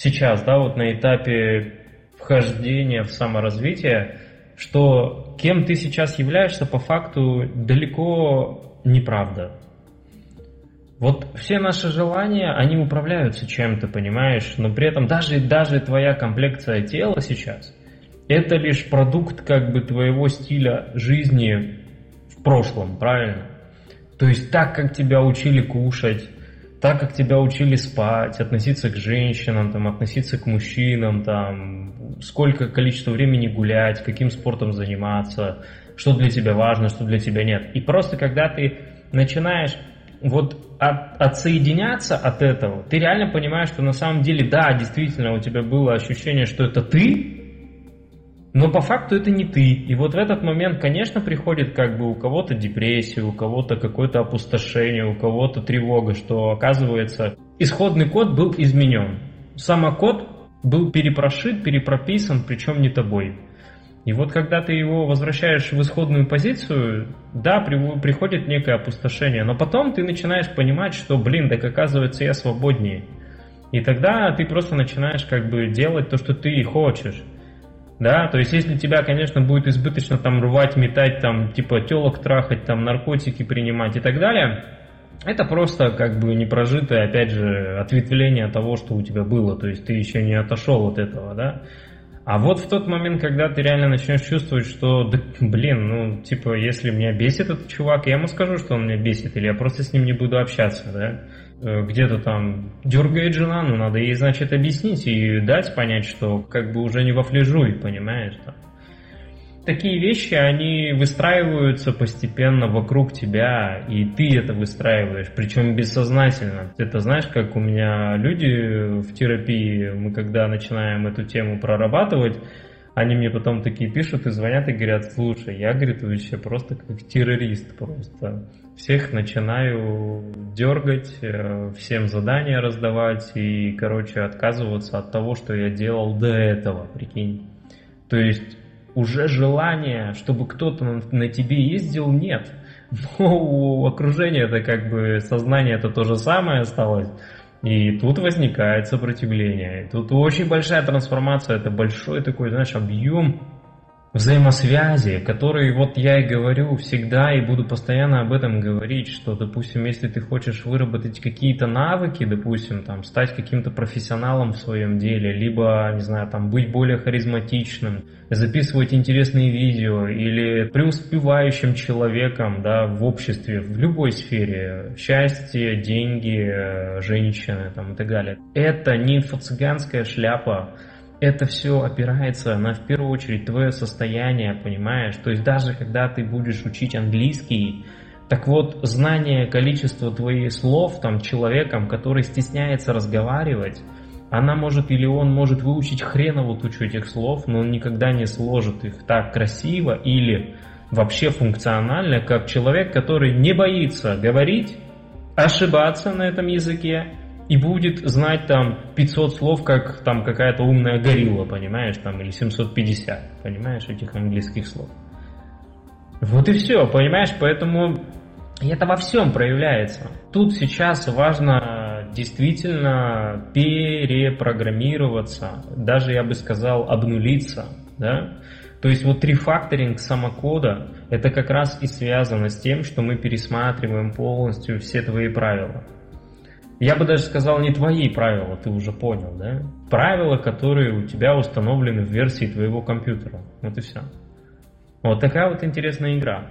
сейчас, да, вот на этапе вхождения в саморазвитие, что кем ты сейчас являешься по факту далеко неправда. Вот все наши желания, они управляются чем-то, понимаешь, но при этом даже, даже твоя комплекция тела сейчас, это лишь продукт как бы твоего стиля жизни в прошлом, правильно? То есть так, как тебя учили кушать, так, как тебя учили спать, относиться к женщинам, там, относиться к мужчинам, там, сколько количество времени гулять, каким спортом заниматься, что для тебя важно, что для тебя нет. И просто когда ты начинаешь вот от, отсоединяться от этого, ты реально понимаешь, что на самом деле, да, действительно, у тебя было ощущение, что это ты, но по факту это не ты. И вот в этот момент, конечно, приходит как бы у кого-то депрессия, у кого-то какое-то опустошение, у кого-то тревога, что оказывается исходный код был изменен. Самокод был перепрошит, перепрописан, причем не тобой. И вот когда ты его возвращаешь в исходную позицию, да, приходит некое опустошение, но потом ты начинаешь понимать, что, блин, так оказывается я свободнее. И тогда ты просто начинаешь как бы делать то, что ты хочешь. Да, то есть если тебя, конечно, будет избыточно там рвать, метать, там, типа телок трахать, там, наркотики принимать и так далее, это просто как бы непрожитое, опять же, ответвление того, что у тебя было. То есть ты еще не отошел от этого, да. А вот в тот момент, когда ты реально начнешь чувствовать, что, да, блин, ну, типа, если меня бесит этот чувак, я ему скажу, что он меня бесит, или я просто с ним не буду общаться, да, где-то там дергает жена, ну, надо ей, значит, объяснить и дать понять, что как бы уже не во флежуй, понимаешь, там такие вещи, они выстраиваются постепенно вокруг тебя, и ты это выстраиваешь, причем бессознательно. Это знаешь, как у меня люди в терапии, мы когда начинаем эту тему прорабатывать, они мне потом такие пишут и звонят и говорят, слушай, я, говорит, вообще просто как террорист просто. Всех начинаю дергать, э, всем задания раздавать и, короче, отказываться от того, что я делал до этого, прикинь. То есть уже желания, чтобы кто-то на тебе ездил, нет. Но у окружения это как бы сознание это то же самое осталось. И тут возникает сопротивление. И тут очень большая трансформация, это большой такой, знаешь, объем взаимосвязи, которые вот я и говорю всегда и буду постоянно об этом говорить, что, допустим, если ты хочешь выработать какие-то навыки, допустим, там, стать каким-то профессионалом в своем деле, либо, не знаю, там, быть более харизматичным, записывать интересные видео или преуспевающим человеком, да, в обществе, в любой сфере, счастье, деньги, женщины, там, и так далее. Это не инфо-цыганская шляпа, это все опирается на, в первую очередь, твое состояние, понимаешь? То есть даже когда ты будешь учить английский, так вот, знание количества твоих слов там человеком, который стесняется разговаривать, она может или он может выучить хреново тучу этих слов, но он никогда не сложит их так красиво или вообще функционально, как человек, который не боится говорить, ошибаться на этом языке и будет знать там 500 слов, как там какая-то умная горилла, понимаешь, там, или 750, понимаешь, этих английских слов. Вот и все, понимаешь, поэтому это во всем проявляется. Тут сейчас важно действительно перепрограммироваться, даже я бы сказал обнулиться, да, то есть вот рефакторинг самокода это как раз и связано с тем, что мы пересматриваем полностью все твои правила. Я бы даже сказал, не твои правила, ты уже понял, да? Правила, которые у тебя установлены в версии твоего компьютера. Вот и все. Вот такая вот интересная игра.